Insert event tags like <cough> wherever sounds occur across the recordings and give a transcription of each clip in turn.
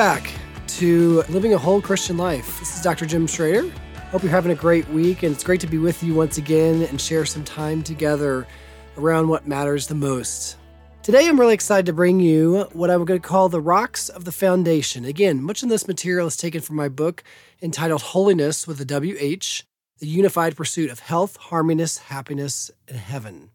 back to Living a Whole Christian Life. This is Dr. Jim Schroeder. Hope you're having a great week, and it's great to be with you once again and share some time together around what matters the most. Today, I'm really excited to bring you what I'm going to call the rocks of the foundation. Again, much of this material is taken from my book entitled Holiness with a WH The Unified Pursuit of Health, Harmonious, Happiness, and Heaven.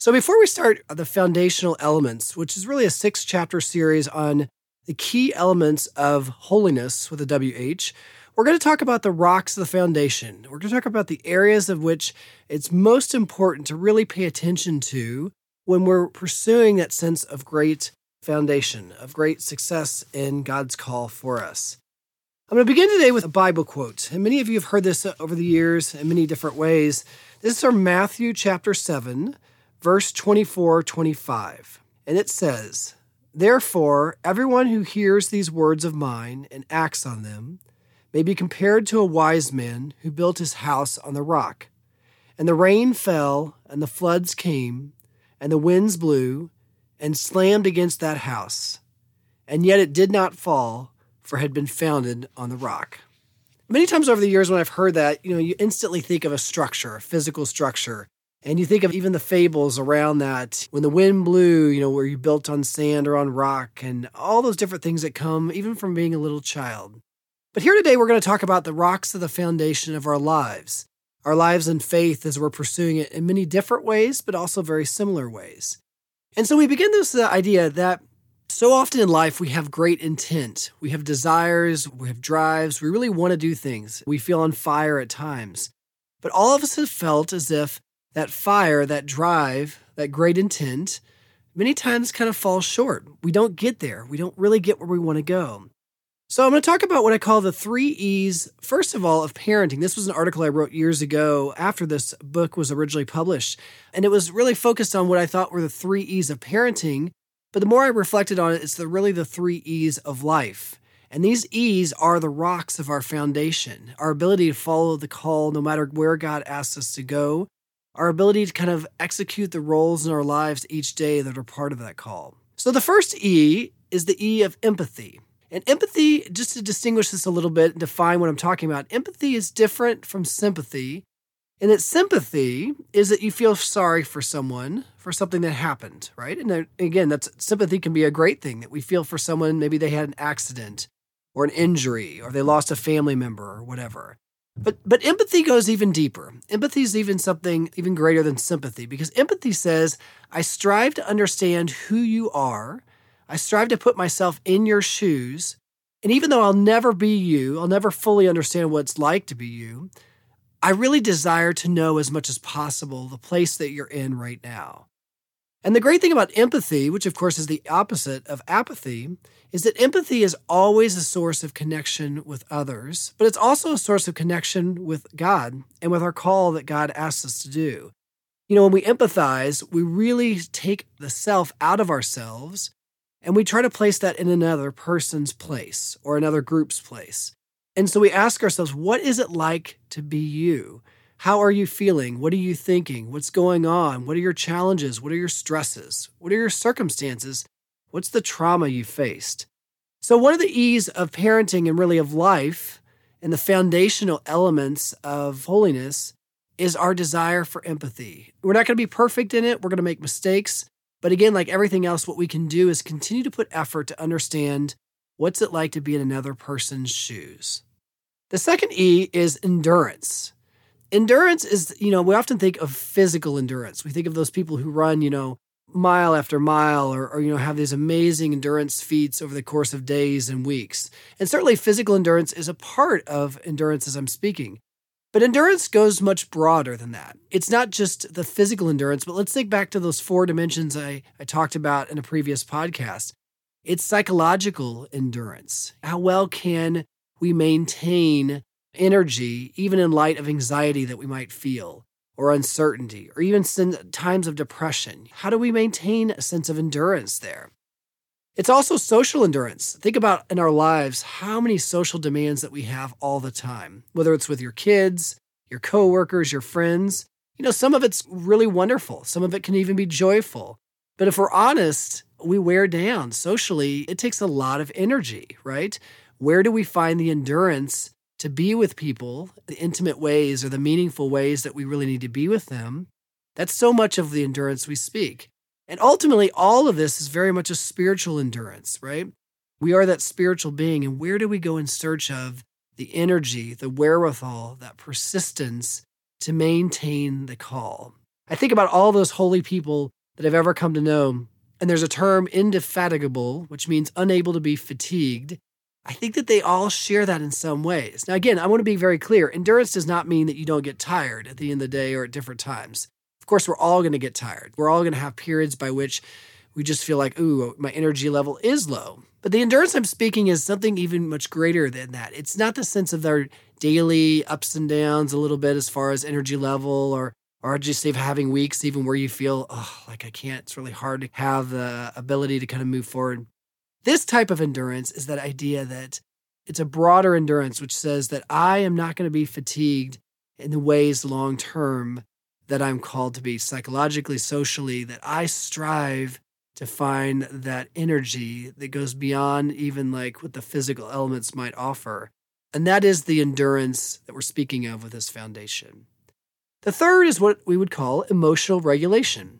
So, before we start uh, the foundational elements, which is really a six chapter series on the key elements of holiness with a WH, we're going to talk about the rocks of the foundation. We're going to talk about the areas of which it's most important to really pay attention to when we're pursuing that sense of great foundation, of great success in God's call for us. I'm going to begin today with a Bible quote. And many of you have heard this over the years in many different ways. This is from Matthew chapter 7, verse 24 25. And it says, Therefore, everyone who hears these words of mine and acts on them, may be compared to a wise man who built his house on the rock. And the rain fell, and the floods came, and the winds blew, and slammed against that house. And yet it did not fall, for it had been founded on the rock. Many times over the years when I've heard that, you know, you instantly think of a structure, a physical structure. And you think of even the fables around that when the wind blew, you know, where you built on sand or on rock, and all those different things that come even from being a little child. But here today, we're going to talk about the rocks of the foundation of our lives, our lives in faith as we're pursuing it in many different ways, but also very similar ways. And so we begin this uh, idea that so often in life we have great intent, we have desires, we have drives, we really want to do things, we feel on fire at times. But all of us have felt as if that fire, that drive, that great intent, many times kind of falls short. We don't get there. We don't really get where we want to go. So, I'm going to talk about what I call the three E's, first of all, of parenting. This was an article I wrote years ago after this book was originally published. And it was really focused on what I thought were the three E's of parenting. But the more I reflected on it, it's the, really the three E's of life. And these E's are the rocks of our foundation our ability to follow the call no matter where God asks us to go, our ability to kind of execute the roles in our lives each day that are part of that call. So, the first E is the E of empathy. And empathy, just to distinguish this a little bit and define what I'm talking about, empathy is different from sympathy. And that sympathy is that you feel sorry for someone for something that happened, right? And again, that's sympathy can be a great thing that we feel for someone. Maybe they had an accident or an injury or they lost a family member or whatever. But but empathy goes even deeper. Empathy is even something even greater than sympathy because empathy says, I strive to understand who you are I strive to put myself in your shoes. And even though I'll never be you, I'll never fully understand what it's like to be you, I really desire to know as much as possible the place that you're in right now. And the great thing about empathy, which of course is the opposite of apathy, is that empathy is always a source of connection with others, but it's also a source of connection with God and with our call that God asks us to do. You know, when we empathize, we really take the self out of ourselves and we try to place that in another person's place or another group's place. And so we ask ourselves, what is it like to be you? How are you feeling? What are you thinking? What's going on? What are your challenges? What are your stresses? What are your circumstances? What's the trauma you faced? So, one of the E's of parenting and really of life and the foundational elements of holiness is our desire for empathy. We're not going to be perfect in it, we're going to make mistakes, but again, like everything else, what we can do is continue to put effort to understand what's it like to be in another person's shoes. The second E is endurance. Endurance is, you know, we often think of physical endurance. We think of those people who run, you know, mile after mile or, or, you know have these amazing endurance feats over the course of days and weeks and certainly physical endurance is a part of endurance as i'm speaking but endurance goes much broader than that. It's not just the physical endurance, but let's think back to those four dimensions I, I talked about in a previous podcast. It's psychological endurance. How well can we maintain energy, even in light of anxiety that we might feel, or uncertainty, or even times of depression? How do we maintain a sense of endurance there? It's also social endurance. Think about in our lives how many social demands that we have all the time, whether it's with your kids, your coworkers, your friends. You know, some of it's really wonderful, some of it can even be joyful. But if we're honest, we wear down socially. It takes a lot of energy, right? Where do we find the endurance to be with people, the intimate ways or the meaningful ways that we really need to be with them? That's so much of the endurance we speak. And ultimately, all of this is very much a spiritual endurance, right? We are that spiritual being. And where do we go in search of the energy, the wherewithal, that persistence to maintain the call? I think about all those holy people that I've ever come to know. And there's a term indefatigable, which means unable to be fatigued. I think that they all share that in some ways. Now, again, I want to be very clear endurance does not mean that you don't get tired at the end of the day or at different times. Of course, we're all going to get tired. We're all going to have periods by which we just feel like, ooh, my energy level is low. But the endurance I'm speaking is something even much greater than that. It's not the sense of their daily ups and downs a little bit as far as energy level or or just having weeks even where you feel oh like I can't. It's really hard to have the ability to kind of move forward. This type of endurance is that idea that it's a broader endurance which says that I am not going to be fatigued in the ways long term that I'm called to be psychologically, socially, that I strive to find that energy that goes beyond even like what the physical elements might offer. And that is the endurance that we're speaking of with this foundation. The third is what we would call emotional regulation.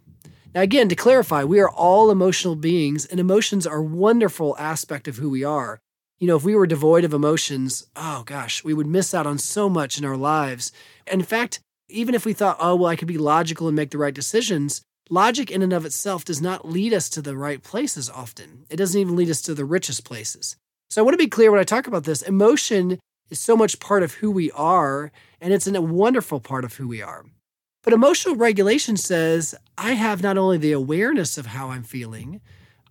Now, again, to clarify, we are all emotional beings, and emotions are a wonderful aspect of who we are. You know, if we were devoid of emotions, oh gosh, we would miss out on so much in our lives. And in fact, even if we thought, oh, well, I could be logical and make the right decisions, Logic, in and of itself, does not lead us to the right places often. It doesn't even lead us to the richest places. So I want to be clear when I talk about this emotion is so much part of who we are, and it's a wonderful part of who we are. But emotional regulation says I have not only the awareness of how I'm feeling,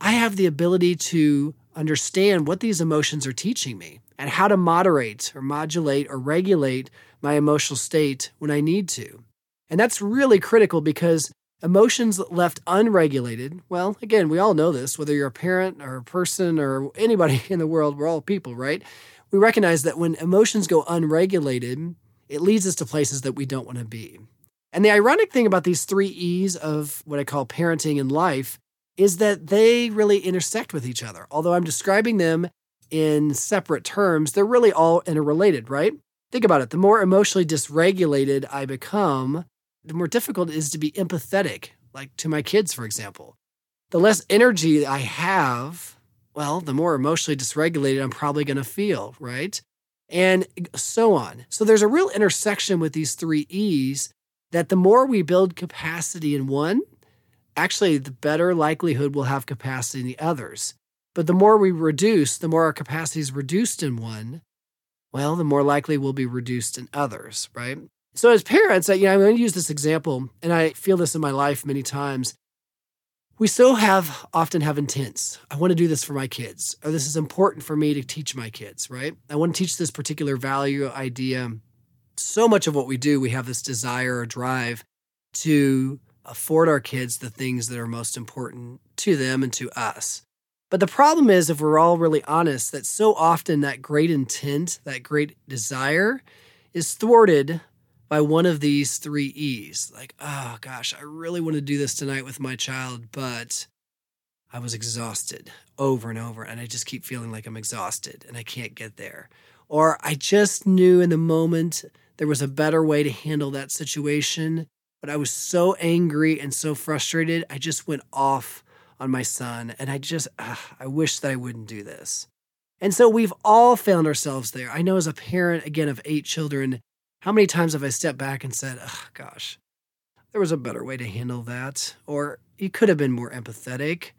I have the ability to understand what these emotions are teaching me and how to moderate or modulate or regulate my emotional state when I need to. And that's really critical because Emotions left unregulated, well, again, we all know this, whether you're a parent or a person or anybody <laughs> in the world, we're all people, right? We recognize that when emotions go unregulated, it leads us to places that we don't want to be. And the ironic thing about these three E's of what I call parenting and life is that they really intersect with each other. Although I'm describing them in separate terms, they're really all interrelated, right? Think about it. The more emotionally dysregulated I become, the more difficult it is to be empathetic, like to my kids, for example. The less energy I have, well, the more emotionally dysregulated I'm probably going to feel, right? And so on. So there's a real intersection with these three E's that the more we build capacity in one, actually, the better likelihood we'll have capacity in the others. But the more we reduce, the more our capacity is reduced in one, well, the more likely we'll be reduced in others, right? So as parents, you know, I'm going to use this example, and I feel this in my life many times. We so have often have intents. I want to do this for my kids, or this is important for me to teach my kids, right? I want to teach this particular value idea. So much of what we do, we have this desire or drive to afford our kids the things that are most important to them and to us. But the problem is, if we're all really honest, that so often that great intent, that great desire is thwarted by one of these three E's. Like, oh gosh, I really want to do this tonight with my child, but I was exhausted over and over, and I just keep feeling like I'm exhausted and I can't get there. Or I just knew in the moment there was a better way to handle that situation, but I was so angry and so frustrated, I just went off on my son, and I just, ugh, I wish that I wouldn't do this. And so we've all found ourselves there. I know as a parent, again, of eight children, how many times have I stepped back and said, oh, gosh, there was a better way to handle that? Or you could have been more empathetic.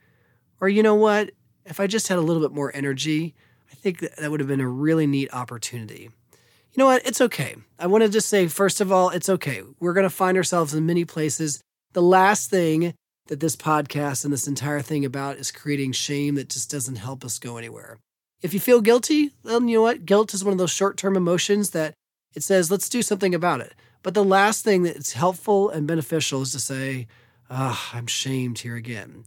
Or you know what? If I just had a little bit more energy, I think that, that would have been a really neat opportunity. You know what? It's okay. I want to just say, first of all, it's okay. We're going to find ourselves in many places. The last thing that this podcast and this entire thing about is creating shame that just doesn't help us go anywhere. If you feel guilty, then you know what? Guilt is one of those short term emotions that it says, let's do something about it. But the last thing that's helpful and beneficial is to say, oh, I'm shamed here again.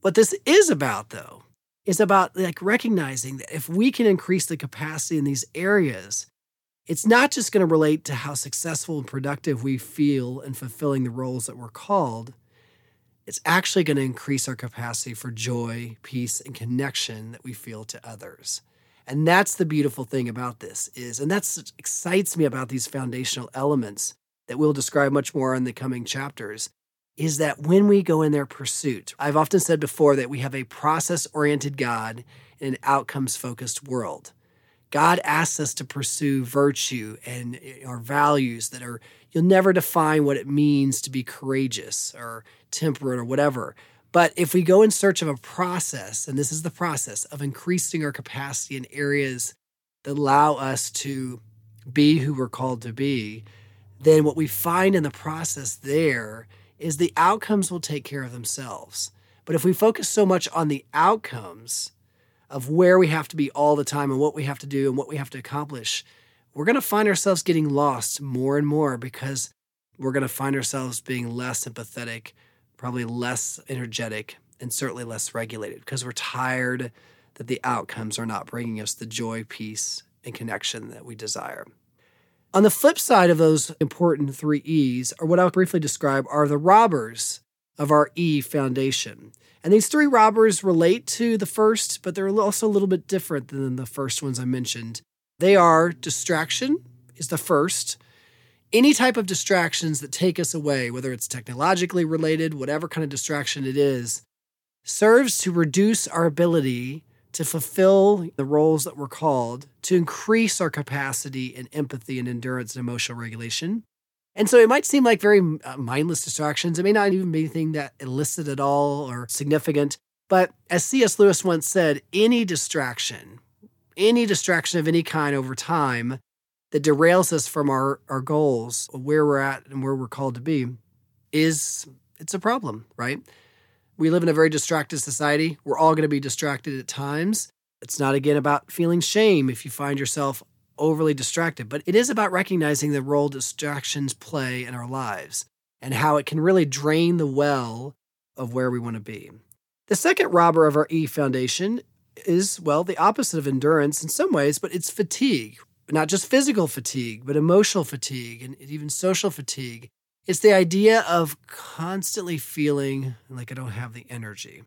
What this is about, though, is about like recognizing that if we can increase the capacity in these areas, it's not just going to relate to how successful and productive we feel in fulfilling the roles that we're called. it's actually going to increase our capacity for joy, peace, and connection that we feel to others. And that's the beautiful thing about this is, and that's excites me about these foundational elements that we'll describe much more in the coming chapters, is that when we go in their pursuit, I've often said before that we have a process oriented God in an outcomes focused world. God asks us to pursue virtue and eh, our values that are, you'll never define what it means to be courageous or temperate or whatever. But if we go in search of a process, and this is the process of increasing our capacity in areas that allow us to be who we're called to be, then what we find in the process there is the outcomes will take care of themselves. But if we focus so much on the outcomes of where we have to be all the time and what we have to do and what we have to accomplish, we're going to find ourselves getting lost more and more because we're going to find ourselves being less empathetic, probably less energetic, and certainly less regulated because we're tired that the outcomes are not bringing us the joy, peace, and connection that we desire. On the flip side of those important three E's, or what I'll briefly describe, are the robbers of our E foundation. And these three robbers relate to the first, but they're also a little bit different than the first ones I mentioned. They are distraction, is the first. Any type of distractions that take us away, whether it's technologically related, whatever kind of distraction it is, serves to reduce our ability to fulfill the roles that we're called, to increase our capacity in empathy and endurance and emotional regulation. And so it might seem like very uh, mindless distractions. It may not even be anything that illicit at all or significant. But as C.S. Lewis once said, any distraction, any distraction of any kind over time that derails us from our, our goals, where we're at and where we're called to be, is it's a problem, right? We live in a very distracted society. We're all going to be distracted at times. It's not, again, about feeling shame if you find yourself overly distracted, but it is about recognizing the role distractions play in our lives and how it can really drain the well of where we want to be. The second robber of our E foundation is, well, the opposite of endurance in some ways, but it's fatigue. Not just physical fatigue, but emotional fatigue and even social fatigue. It's the idea of constantly feeling like I don't have the energy.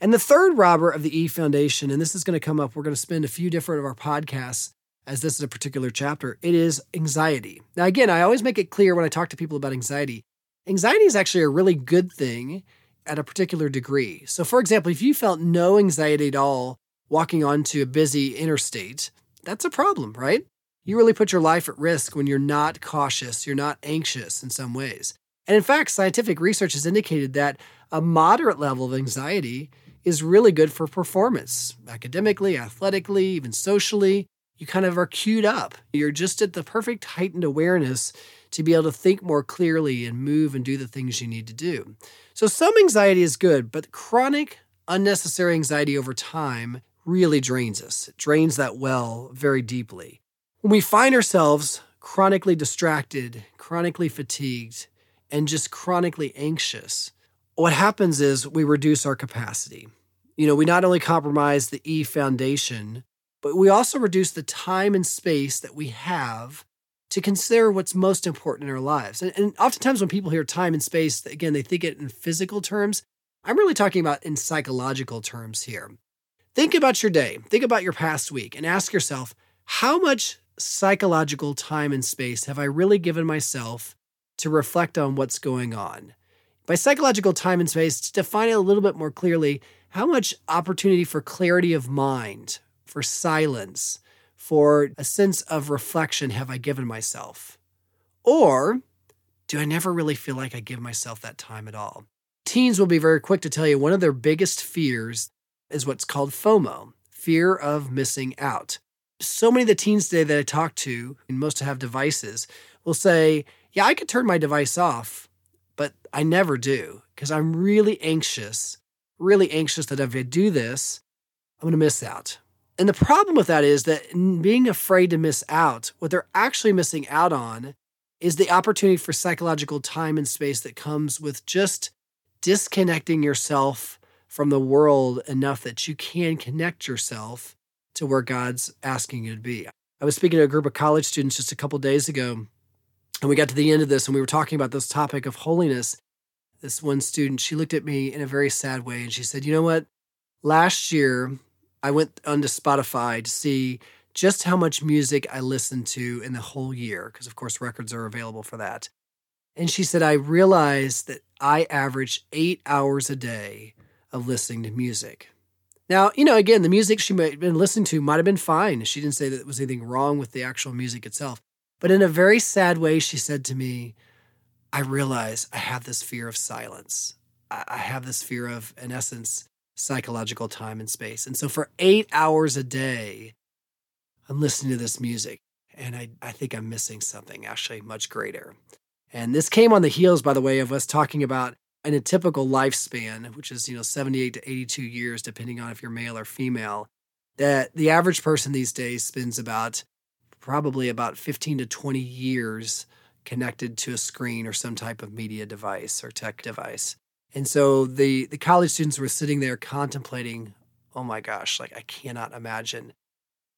And the third robber of the E Foundation, and this is going to come up, we're going to spend a few different of our podcasts as this is a particular chapter, it is anxiety. Now, again, I always make it clear when I talk to people about anxiety anxiety is actually a really good thing at a particular degree. So, for example, if you felt no anxiety at all walking onto a busy interstate, that's a problem, right? You really put your life at risk when you're not cautious, you're not anxious in some ways. And in fact, scientific research has indicated that a moderate level of anxiety is really good for performance, academically, athletically, even socially. You kind of are queued up. You're just at the perfect heightened awareness to be able to think more clearly and move and do the things you need to do. So, some anxiety is good, but chronic, unnecessary anxiety over time really drains us. It drains that well very deeply. When we find ourselves chronically distracted, chronically fatigued, and just chronically anxious, what happens is we reduce our capacity. You know, we not only compromise the E foundation, but we also reduce the time and space that we have to consider what's most important in our lives. And, and oftentimes, when people hear time and space, again, they think it in physical terms. I'm really talking about in psychological terms here. Think about your day, think about your past week, and ask yourself how much psychological time and space have I really given myself to reflect on what's going on? By psychological time and space, to define it a little bit more clearly, how much opportunity for clarity of mind, for silence, for a sense of reflection have I given myself? Or do I never really feel like I give myself that time at all? Teens will be very quick to tell you one of their biggest fears is what's called FOMO, fear of missing out so many of the teens today that I talk to, and most have devices, will say, Yeah, I could turn my device off, but I never do because I'm really anxious, really anxious that if I do this, I'm going to miss out. And the problem with that is that being afraid to miss out, what they're actually missing out on is the opportunity for psychological time and space that comes with just disconnecting yourself from the world enough that you can connect yourself to where God's asking you to be. I was speaking to a group of college students just a couple days ago, and we got to the end of this and we were talking about this topic of holiness. this one student, she looked at me in a very sad way and she said, You know what? Last year, I went onto Spotify to see just how much music I listened to in the whole year, because of course records are available for that. And she said, I realized that I average eight hours a day of listening to music. Now, you know, again, the music she might have been listening to might have been fine. She didn't say that there was anything wrong with the actual music itself. But in a very sad way, she said to me, I realize I have this fear of silence. I have this fear of, in essence, psychological time and space. And so for eight hours a day, I'm listening to this music and I, I think I'm missing something actually much greater. And this came on the heels, by the way, of us talking about in a typical lifespan, which is, you know, 78 to 82 years, depending on if you're male or female, that the average person these days spends about probably about 15 to 20 years connected to a screen or some type of media device or tech device. And so the the college students were sitting there contemplating, oh my gosh, like I cannot imagine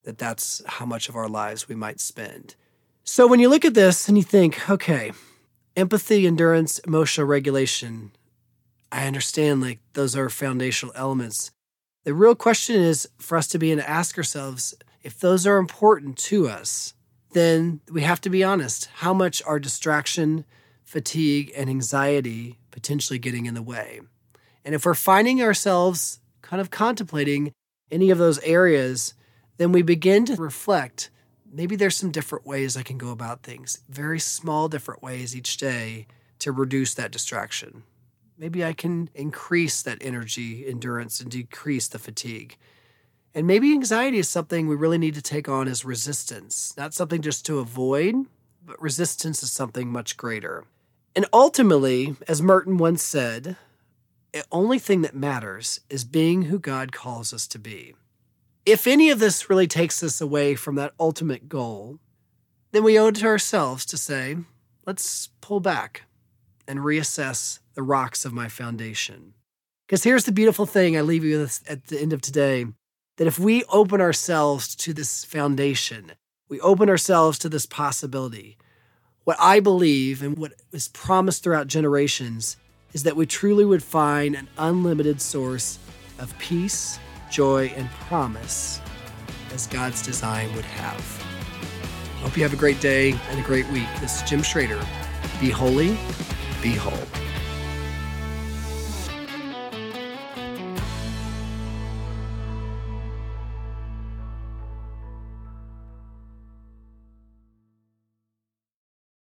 that that's how much of our lives we might spend. So when you look at this and you think, okay, empathy, endurance, emotional regulation, I understand like those are foundational elements. The real question is for us to be and ask ourselves if those are important to us, then we have to be honest. How much are distraction, fatigue, and anxiety potentially getting in the way? And if we're finding ourselves kind of contemplating any of those areas, then we begin to reflect maybe there's some different ways I can go about things, very small, different ways each day to reduce that distraction. Maybe I can increase that energy, endurance, and decrease the fatigue. And maybe anxiety is something we really need to take on as resistance, not something just to avoid, but resistance is something much greater. And ultimately, as Merton once said, the only thing that matters is being who God calls us to be. If any of this really takes us away from that ultimate goal, then we owe it to ourselves to say, let's pull back and reassess the rocks of my foundation. Because here's the beautiful thing I leave you with at the end of today that if we open ourselves to this foundation, we open ourselves to this possibility, what I believe and what is promised throughout generations is that we truly would find an unlimited source of peace, joy, and promise as God's design would have. Hope you have a great day and a great week. This is Jim Schroeder. Be holy, be whole.